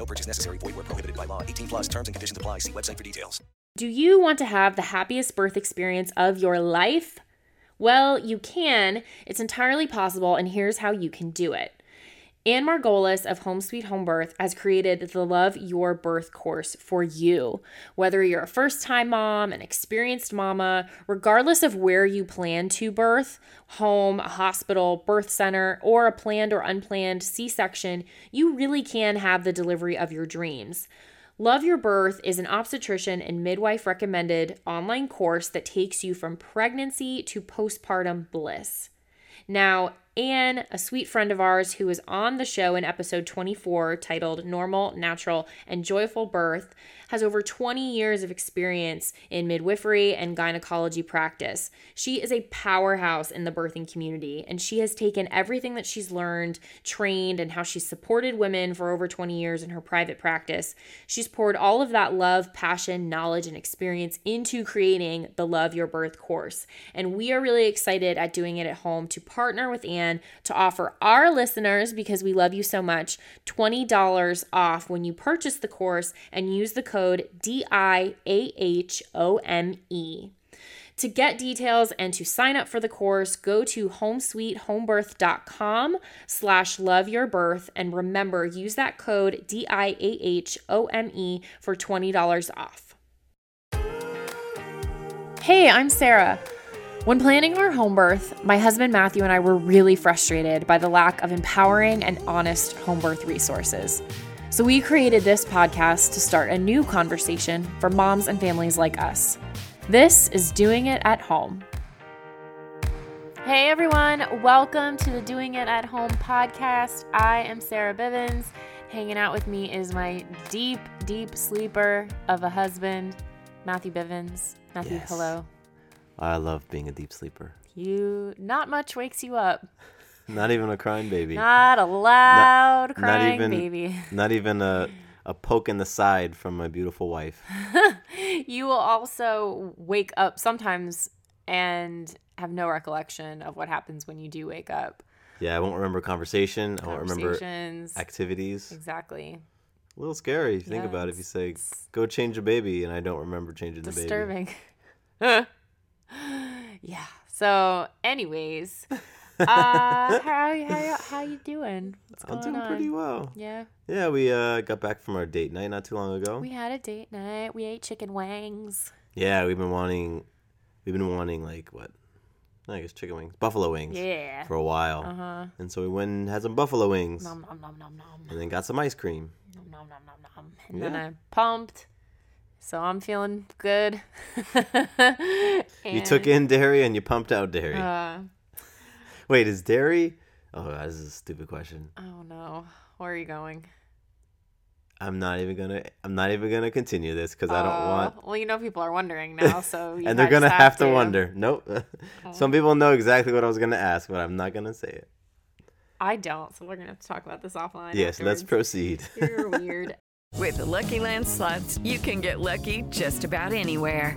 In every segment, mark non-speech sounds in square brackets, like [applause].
No purchase necessary. Void where prohibited by law. 18 plus terms and conditions apply. See website for details. Do you want to have the happiest birth experience of your life? Well, you can. It's entirely possible, and here's how you can do it. Anne Margolis of Home Sweet Home Birth has created the Love Your Birth course for you. Whether you're a first time mom, an experienced mama, regardless of where you plan to birth home, a hospital, birth center, or a planned or unplanned C section you really can have the delivery of your dreams. Love Your Birth is an obstetrician and midwife recommended online course that takes you from pregnancy to postpartum bliss. Now, Anne, a sweet friend of ours who was on the show in episode 24 titled Normal, Natural, and Joyful Birth, has over 20 years of experience in midwifery and gynecology practice. She is a powerhouse in the birthing community, and she has taken everything that she's learned, trained, and how she's supported women for over 20 years in her private practice. She's poured all of that love, passion, knowledge, and experience into creating the Love Your Birth course. And we are really excited at doing it at home to partner with Anne to offer our listeners, because we love you so much, $20 off when you purchase the course and use the code D-I-A-H-O-M-E. To get details and to sign up for the course, go to homesweethomebirth.com slash loveyourbirth and remember, use that code D-I-A-H-O-M-E for $20 off. Hey, I'm Sarah. When planning our home birth, my husband Matthew and I were really frustrated by the lack of empowering and honest home birth resources. So we created this podcast to start a new conversation for moms and families like us. This is Doing It at Home. Hey everyone, welcome to the Doing It at Home podcast. I am Sarah Bivens. Hanging out with me is my deep, deep sleeper of a husband, Matthew Bivens. Matthew, Yes. hello. I love being a deep sleeper. You not much wakes you up. Not even a crying baby. Not a loud not crying even- baby. [laughs] Not even a a poke in the side from my beautiful wife. [laughs] you will also wake up sometimes and have no recollection of what happens when you do wake up. Yeah, I won't remember conversation. I won't remember activities. Exactly. A little scary if you think Yeah, about it. If you say, "Go change a baby," and I don't remember changing the baby. Disturbing. [laughs] yeah. So, anyways, uh, [laughs] how how how you doing? What's I'm doing on? pretty well. Yeah. Yeah, we uh, got back from our date night not too long ago. We had a date night. We ate chicken wings. Yeah, we've been wanting, we've been wanting like what? I guess chicken wings, buffalo wings, Yeah. for a while. Uh huh. And so we went and had some buffalo wings, Nom nom nom nom nom. and then got some ice cream. nom nom nom nom nom. And then I pumped. So I'm feeling good. [laughs] You took in dairy and you pumped out dairy. Uh, Wait, is dairy? Oh, God, this is a stupid question. oh no. Where are you going? I'm not even gonna. I'm not even gonna continue this because I don't Uh, want. Well, you know people are wondering now, so [laughs] you and they're gonna have to wonder. Nope. [laughs] Oh. Some people know exactly what I was gonna ask, but I'm not gonna say it. I don't, so we're gonna have to talk about this offline. yes, let's proceed. [laughs] You're weird. With the Lucky Land slots, you can get lucky just about anywhere.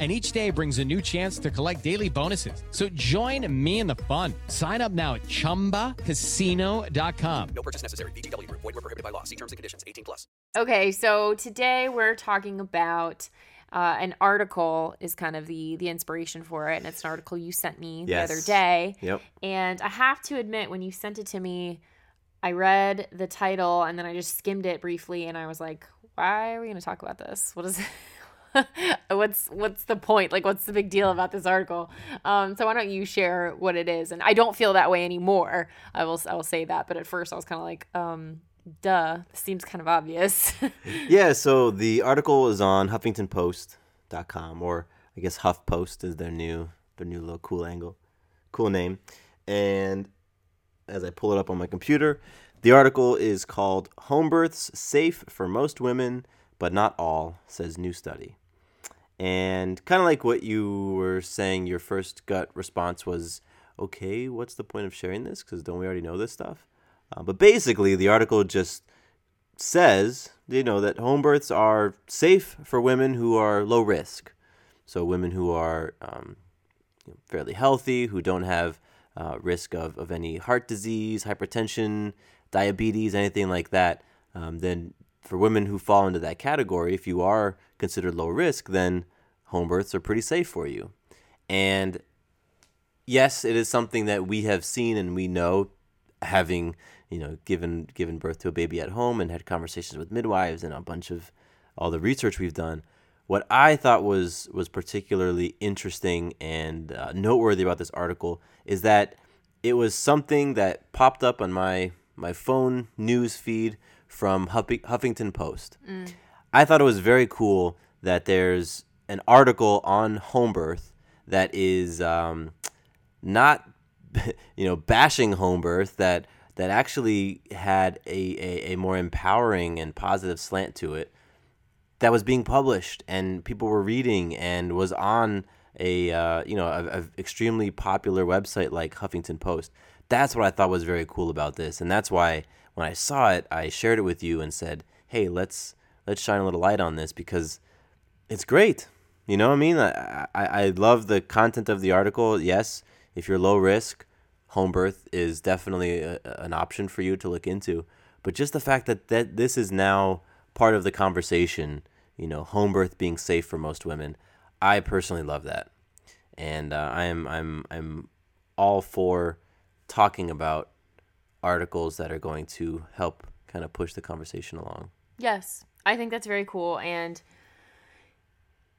And each day brings a new chance to collect daily bonuses. So join me in the fun. Sign up now at chumbacasino.com. No purchase necessary. VGW Group. Void were prohibited by law. See terms and conditions. 18 plus. Okay, so today we're talking about uh, an article is kind of the the inspiration for it, and it's an article you sent me Yes. the other day. Yep. And I have to admit, when you sent it to me, I read the title and then I just skimmed it briefly, and I was like, "Why are we going to talk about this? What is?" [laughs] [laughs] what's what's the point? Like what's the big deal about this article? Um so why don't you share what it is? And i don't feel that way anymore. I will i will say that but at first i was kind of like um duh this seems kind of obvious. [laughs] Yeah, so the article is on HuffingtonPost.com, or I guess HuffPost is their new their new little cool angle, cool name. And as I pull it up on my computer, the article is called "Home Births Safe for Most Women, but Not All," says new study. And kind of like what you were saying, your first gut response was, "Okay, what's the point of sharing this? Because don't we already know this stuff?" Uh, but basically, the article just says, you know, that home births are safe for women who are low risk. So women who are um, fairly healthy, who don't have uh, risk of, of any heart disease, hypertension, diabetes, anything like that. Um, then for women who fall into that category, if you are considered low risk, then home births are pretty safe for you. And yes, it is something that we have seen and we know having you know given given birth to a baby at home and had conversations with midwives and a bunch of all the research we've done. What i thought was was particularly interesting and uh, noteworthy about this article is that it was something that popped up on my my phone news feed from Huffing- huffington post. I thought it was very cool that there's an article on home birth that is um, not, [laughs] you know, bashing home birth. That that actually had a, a, a more empowering and positive slant to it. That was being published and people were reading and was on a uh, you know a, a extremely popular website like Huffington Post. That's what I thought was very cool about this, and that's why when I saw it, I shared it with you and said, "Hey, let's let's shine a little light on this because it's great." You know what I mean? I, I, I love the content of the article. Yes, if you're low risk, home birth is definitely a, an option for you to look into. But just the fact that, that this is now part of the conversation, you know, home birth being safe for most women, I personally love that, and uh, I'm I'm I'm all for talking about articles that are going to help kind of push the conversation along. Yes, I think that's very cool. And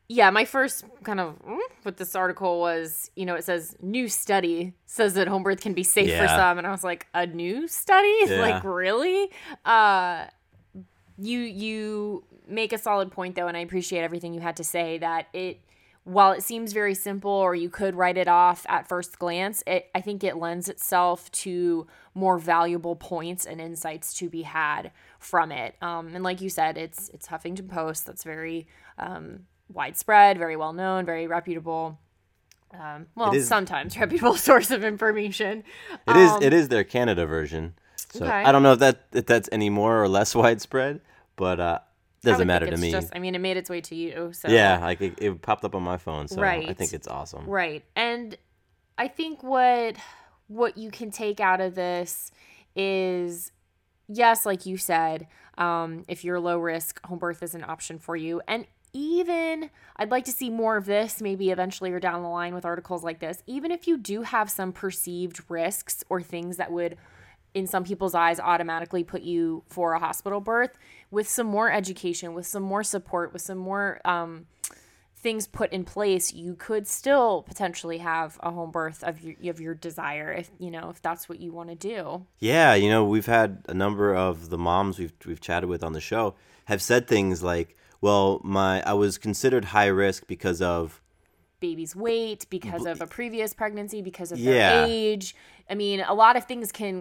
yeah, my first kind of mm, with this article was, you know, it says new study says that home birth can be safe for some, and I was like, a new study, Yeah. like really? Uh, you you make a solid point though, and I appreciate everything you had to say. That it, while it seems very simple, or you could write it off at first glance, it I think it lends itself to more valuable points and insights to be had from it. Um, and like you said, it's it's Huffington Post. That's very um, widespread, very well known, very reputable. Um, well, is- sometimes [laughs] reputable source of information. It is Um, it is their Canada version. So Okay. I don't know if that if that's any more or less [laughs] widespread, but uh, doesn't matter to me. Just, I mean, it made its way to you. So yeah, like it, it popped up on my phone, so I think it's awesome. Right. And I think what what you can take out of this is yes, like you said, um, if you're low risk, home birth is an option for you. And even I'd like to see more of this maybe eventually or down the line with articles like this. Even if you do have some perceived risks or things that would in some people's eyes automatically put you for a hospital birth with some more education with some more support with some more um, things put in place you could still potentially have a home birth of your, of your desire if you know if that's what you want to do Yeah, you know, we've had a number of the moms we've we've chatted with on the show have said things like, "Well, my I was considered high risk because of baby's weight because of a previous pregnancy because of Yeah. their age i mean a lot of things can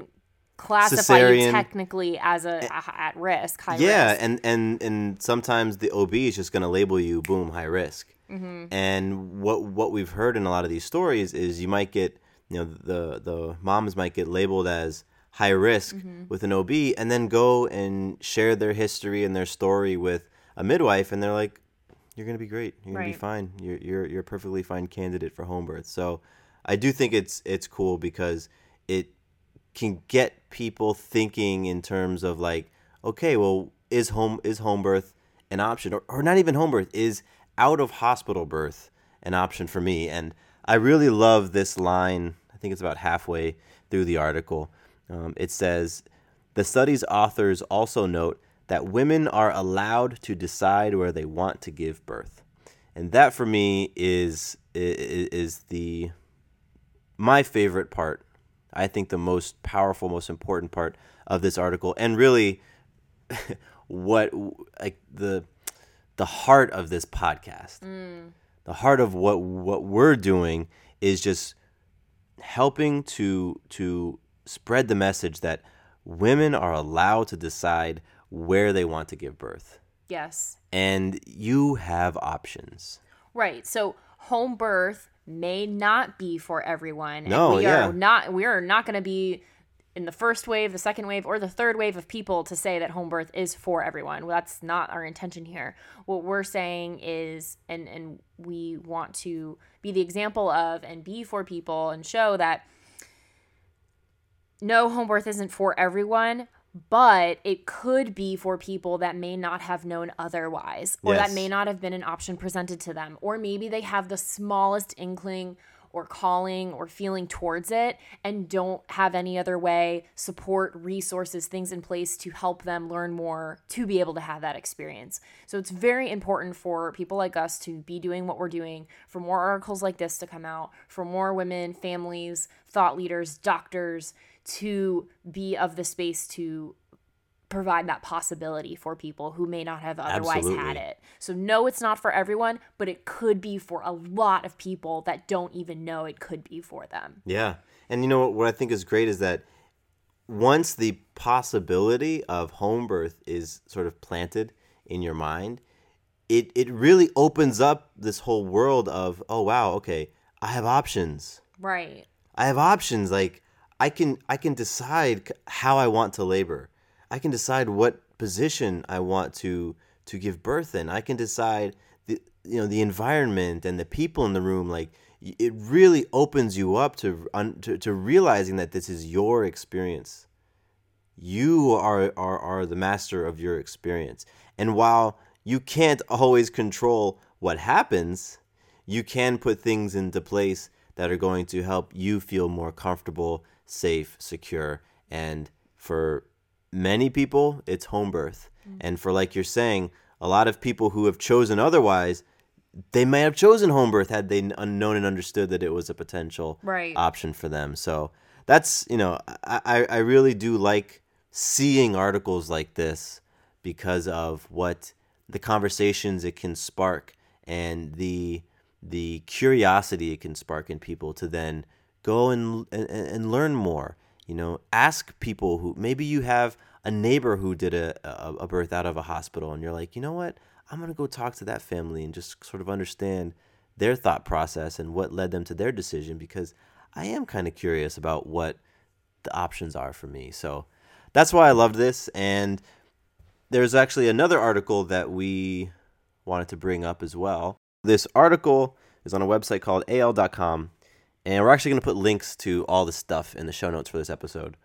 classify you technically as a, a- at risk high yeah, risk and and and sometimes the OB is just going to label you boom high risk. Mm-hmm. And what what we've heard in a lot of these stories is you might get you know the the moms might get labeled as high risk Mm-hmm. with an OB and then go and share their history and their story with a midwife and they're like you're going to be great. You're going to be fine. You're you're you're a perfectly fine candidate for home birth. So I do think it's it's cool because it can get people thinking in terms of like okay, well, is home is home birth an option, or, or not even home birth is out of hospital birth an option for me? And I really love this line. I think it's about halfway through the article. Um, it says the study's authors also note that women are allowed to decide where they want to give birth, and that for me is is, is the my favorite part. I think the most powerful, most important part of this article, and really [laughs] what like the the heart of this podcast. Mm. The heart of what what we're doing is just helping to to spread the message that women are allowed to decide where they want to give birth. Yes. And you have options. Right. So home birth may not be for everyone. and No, we yeah. are not we are not going to be in the first wave, the second wave, or the third wave of people to say that home birth is for everyone. Well, that's not our intention here. What we're saying is and and we want to be the example of and be for people and show that no, home birth isn't for everyone, but it could be for people that may not have known otherwise, or that may not have been an option presented to them, or maybe they have the smallest inkling or calling or feeling towards it and don't have any other way, support, resources, things in place to help them learn more to be able to have that experience. So it's very important for people like us to be doing what we're doing, for more articles like this to come out, for more women, families, thought leaders, doctors to be of the space to provide that possibility for people who may not have otherwise had it. So no, it's not for everyone, but it could be for a lot of people that don't even know it could be for them. Yeah. And you know what, what I think is great is that once the possibility of home birth is sort of planted in your mind, it, it really opens up this whole world of, oh wow, okay, I have options. Right. I have options. Like I can I can decide how I want to labor. I can decide what position I want to to give birth in. I can decide the you know the environment and the people in the room. Like it really opens you up to to, to realizing that this is your experience. You are, are are the master of your experience. And while you can't always control what happens, you can put things into place that are going to help you feel more comfortable, safe, secure. And for many people, it's home birth. Mm. And for, like you're saying, a lot of people who have chosen otherwise, they may have chosen home birth had they known and understood that it was a potential Right. option for them. So that's, you know, I, I I really do like seeing articles like this because of what the conversations it can spark and the the curiosity it can spark in people to then go and and, and learn more you know? Ask people who maybe you have a neighbor who did a, a, a birth out of a hospital and you're like you know what? I'm going to go talk to that family and just sort of understand their thought process and what led them to their decision because i am kind of curious about what the options are for me. So that's why i loved this and there's actually another article that we wanted to bring up as well. This article is on a website called al.com, and we're actually going to put links to all the stuff in the show notes for this episode.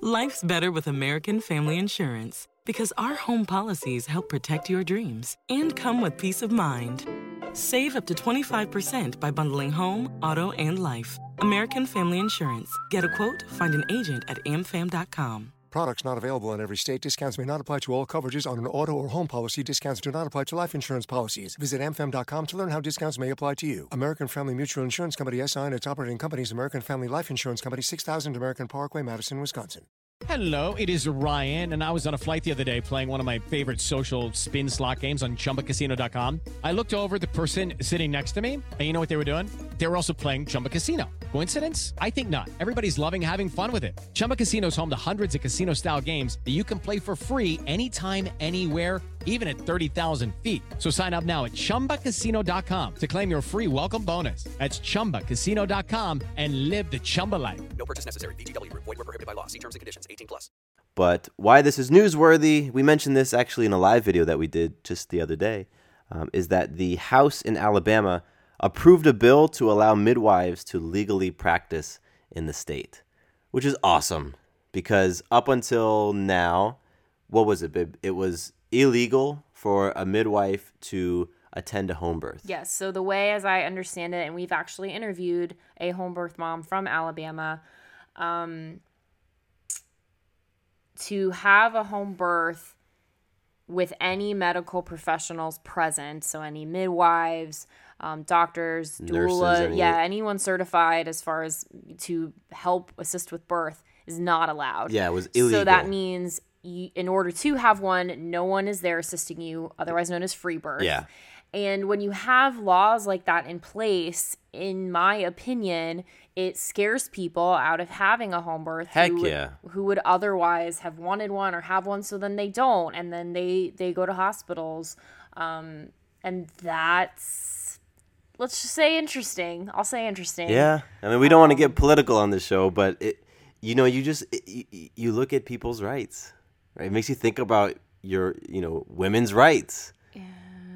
Life's better with American Family Insurance because our home policies help protect your dreams and come with peace of mind. Save up to 25% by bundling home, auto, and life. American Family Insurance. Get a quote, find an agent at amfam.com. Products not available in every state. Discounts may not apply to all coverages on an auto or home policy. Discounts do not apply to life insurance policies. Visit amfam.com to learn how discounts may apply to you. American Family Mutual Insurance Company SI and its operating companies American Family Life Insurance Company 6000 American Parkway, Madison, Wisconsin. Hello, it is Ryan, and I was on a flight the other day playing one of my favorite social spin slot games on chumbacasino.com. I looked over the person sitting next to me, and you know what they were doing? They were also playing Chumba Casino. Coincidence? I think not. Everybody's loving having fun with it. Chumba Casino is home to hundreds of casino style games that you can play for free anytime, anywhere even at 30,000 feet. So sign up now at ChumbaCasino.com to claim your free welcome bonus. That's ChumbaCasino.com and live the Chumba life. No purchase necessary. Group. Void were prohibited by law. See terms and conditions. 18 plus. But why this is newsworthy, we mentioned this actually in a live video that we did just the other day, um, is that the House in Alabama approved a bill to allow midwives to legally practice in the state, which is awesome because up until now, what was it? It was illegal for a midwife to attend a home birth. Yes. So the way, as I understand it, and we've actually interviewed a home birth mom from Alabama, um, to have a home birth with any medical professionals present, so any midwives, um, doctors, Nurses, doula, any- yeah, anyone certified as far as to help assist with birth is not allowed. Yeah, it was So that means you, in order to have one, no one is there assisting you, otherwise known as free birth. Yeah. And when you have laws like that in place, in my opinion, it scares people out of having a home birth. Heck who would, yeah. Who would otherwise have wanted one or have one, so then they don't, and then they they go to hospitals, um, and that's let's just say interesting. I'll say interesting. Yeah, I mean, we don't want to get um, political on this show, but it, you know, you just it, you, you look at people's rights, right? It makes you think about your, you know, women's rights. Yeah.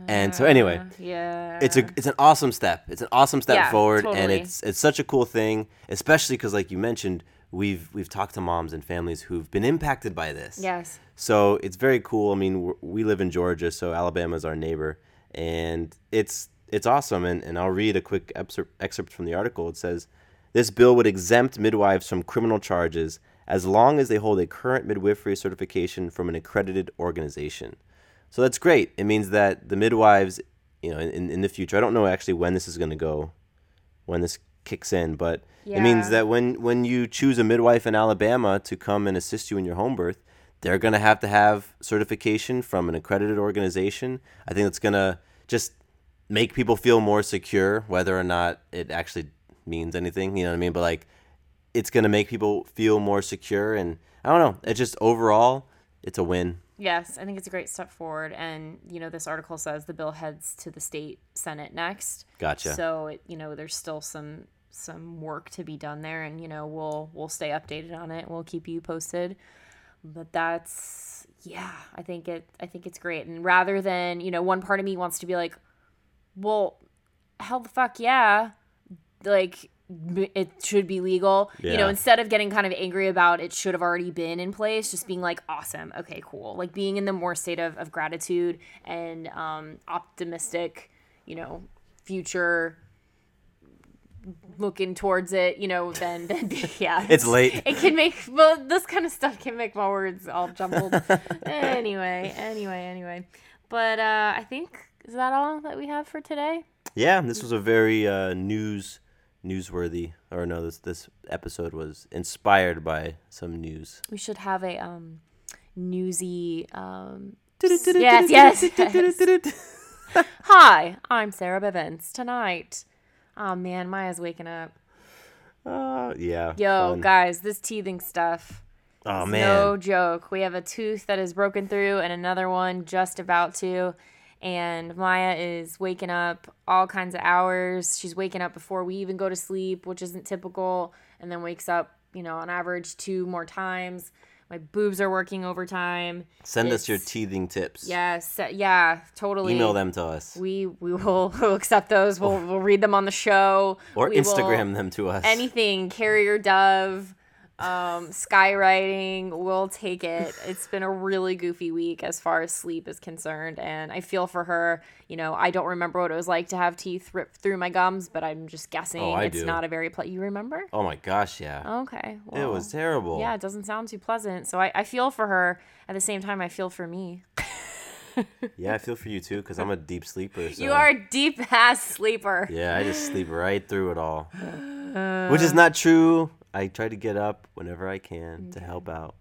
And so, anyway, Yeah. it's a it's an awesome step. It's an awesome step Yeah, forward, and it's it's such a cool thing, especially because, like you mentioned, we've we've talked to moms and families who've been impacted by this. Yes. So it's very cool. I mean, we live in Georgia, so Alabama is our neighbor, and it's it's awesome. And, and I'll read a quick excerpt, excerpt from the article. It says, "This bill would exempt midwives from criminal charges as long as they hold a current midwifery certification from an accredited organization." So that's great. It means that the midwives, you know, in, in the future, I don't know actually when this is going to go, when this kicks in, but it means that when when you choose a midwife in Alabama to come and assist you in your home birth, they're going to have to have certification from an accredited organization. I think that's going to just make people feel more secure, whether or not it actually means anything. You know what I mean? But like, it's going to make people feel more secure, and I don't know. It's just overall, it's a win. Yes, I think it's a great step forward. And, you know, this article says the bill heads to the state senate next. Gotcha. So, it, you know, there's still some some work to be done there and you know, we'll we'll stay updated on it. We'll keep you posted. But that's yeah, I think it I think it's great. And rather than, you know, one part of me wants to be like, well, hell the fuck yeah. Like it should be legal. You know, instead of getting kind of angry about it should have already been in place, just being like, awesome, okay, cool. Like being in the more state of, of gratitude and um, optimistic, you know, future looking towards it, you know, then, then [laughs] yeah. It's late. It can make, well, this kind of stuff can make my words all jumbled. [laughs] anyway, anyway, anyway. But uh, I think, is that all that we have for today? Yeah, this was a very uh, news newsworthy, or no, this this episode was inspired by some news. We should have a um newsy um yes, yes. Hi, I'm Sarah Bivens. Tonight. Oh man, Maya's waking up. Uh, yeah. Yo, fun. guys, this teething stuff. Oh man. No joke. We have a tooth that is broken through and another one just about to. And Maya is waking up all kinds of hours. She's waking up before we even go to sleep, which isn't typical, and then wakes up, you know, on average two more times. My boobs are working overtime. Send us your teething tips. Yes, yeah, totally. Email them to us. We we will [laughs] we'll accept those. We'll oh. we'll read them on the show. Or We will- Instagram them to us. Anything, carrier dove, um, skywriting, we'll take it. [laughs] It's been a really goofy week as far as sleep is concerned, and I feel for her. You know, I don't remember what it was like to have teeth ripped through my gums, but I'm just guessing Oh, I it's do. not a very ple- You remember? Oh my gosh, yeah. Okay. it was terrible. Yeah, it doesn't sound too pleasant. So I, I feel for her. At the same time, I feel for me. [laughs] Yeah, I feel for you too, because I'm a deep sleeper. [laughs] So. You are a deep ass sleeper. Yeah, I just sleep right through it all. [sighs] Which is not true. I try to get up whenever I can to help out.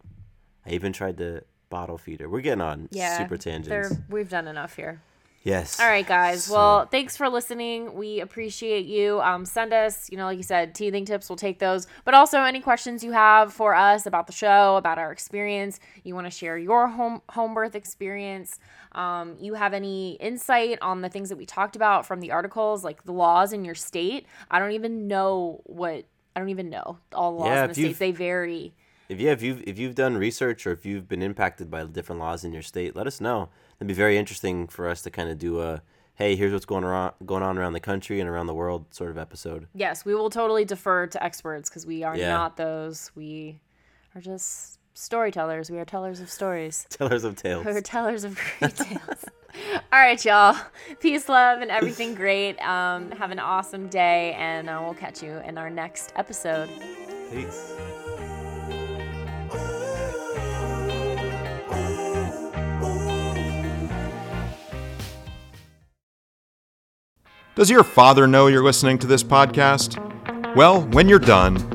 I even tried to bottle feed her. We're getting on Yeah. super tangents. We've done enough here. Yes. All right, guys. So- Well, thanks for listening. We appreciate you. Um, send us, you know, like you said, teething tips. We'll take those. But also any questions you have for us about the show, about our experience. You want to share your home home birth experience. Um, you have any insight on the things that we talked about from the articles, like the laws in your state. I don't even know what. I don't even know all the laws Yeah, in the states. They vary. If yeah, if you've if you've done research or if you've been impacted by different laws in your state, let us know. It'd be very interesting for us to kind of do a hey, here's what's going around going on around the country and around the world sort of episode. Yes, we will totally defer to experts because we are Yeah. not those. We are just storytellers. We are tellers of stories. [laughs] Tellers of tales. We're tellers of great [laughs] tales. All right, y'all. Peace, love, and everything great. Um, have an awesome day, and uh, we'll catch you in our next episode. Peace. Does your father know you're listening to this podcast? Well, when you're done,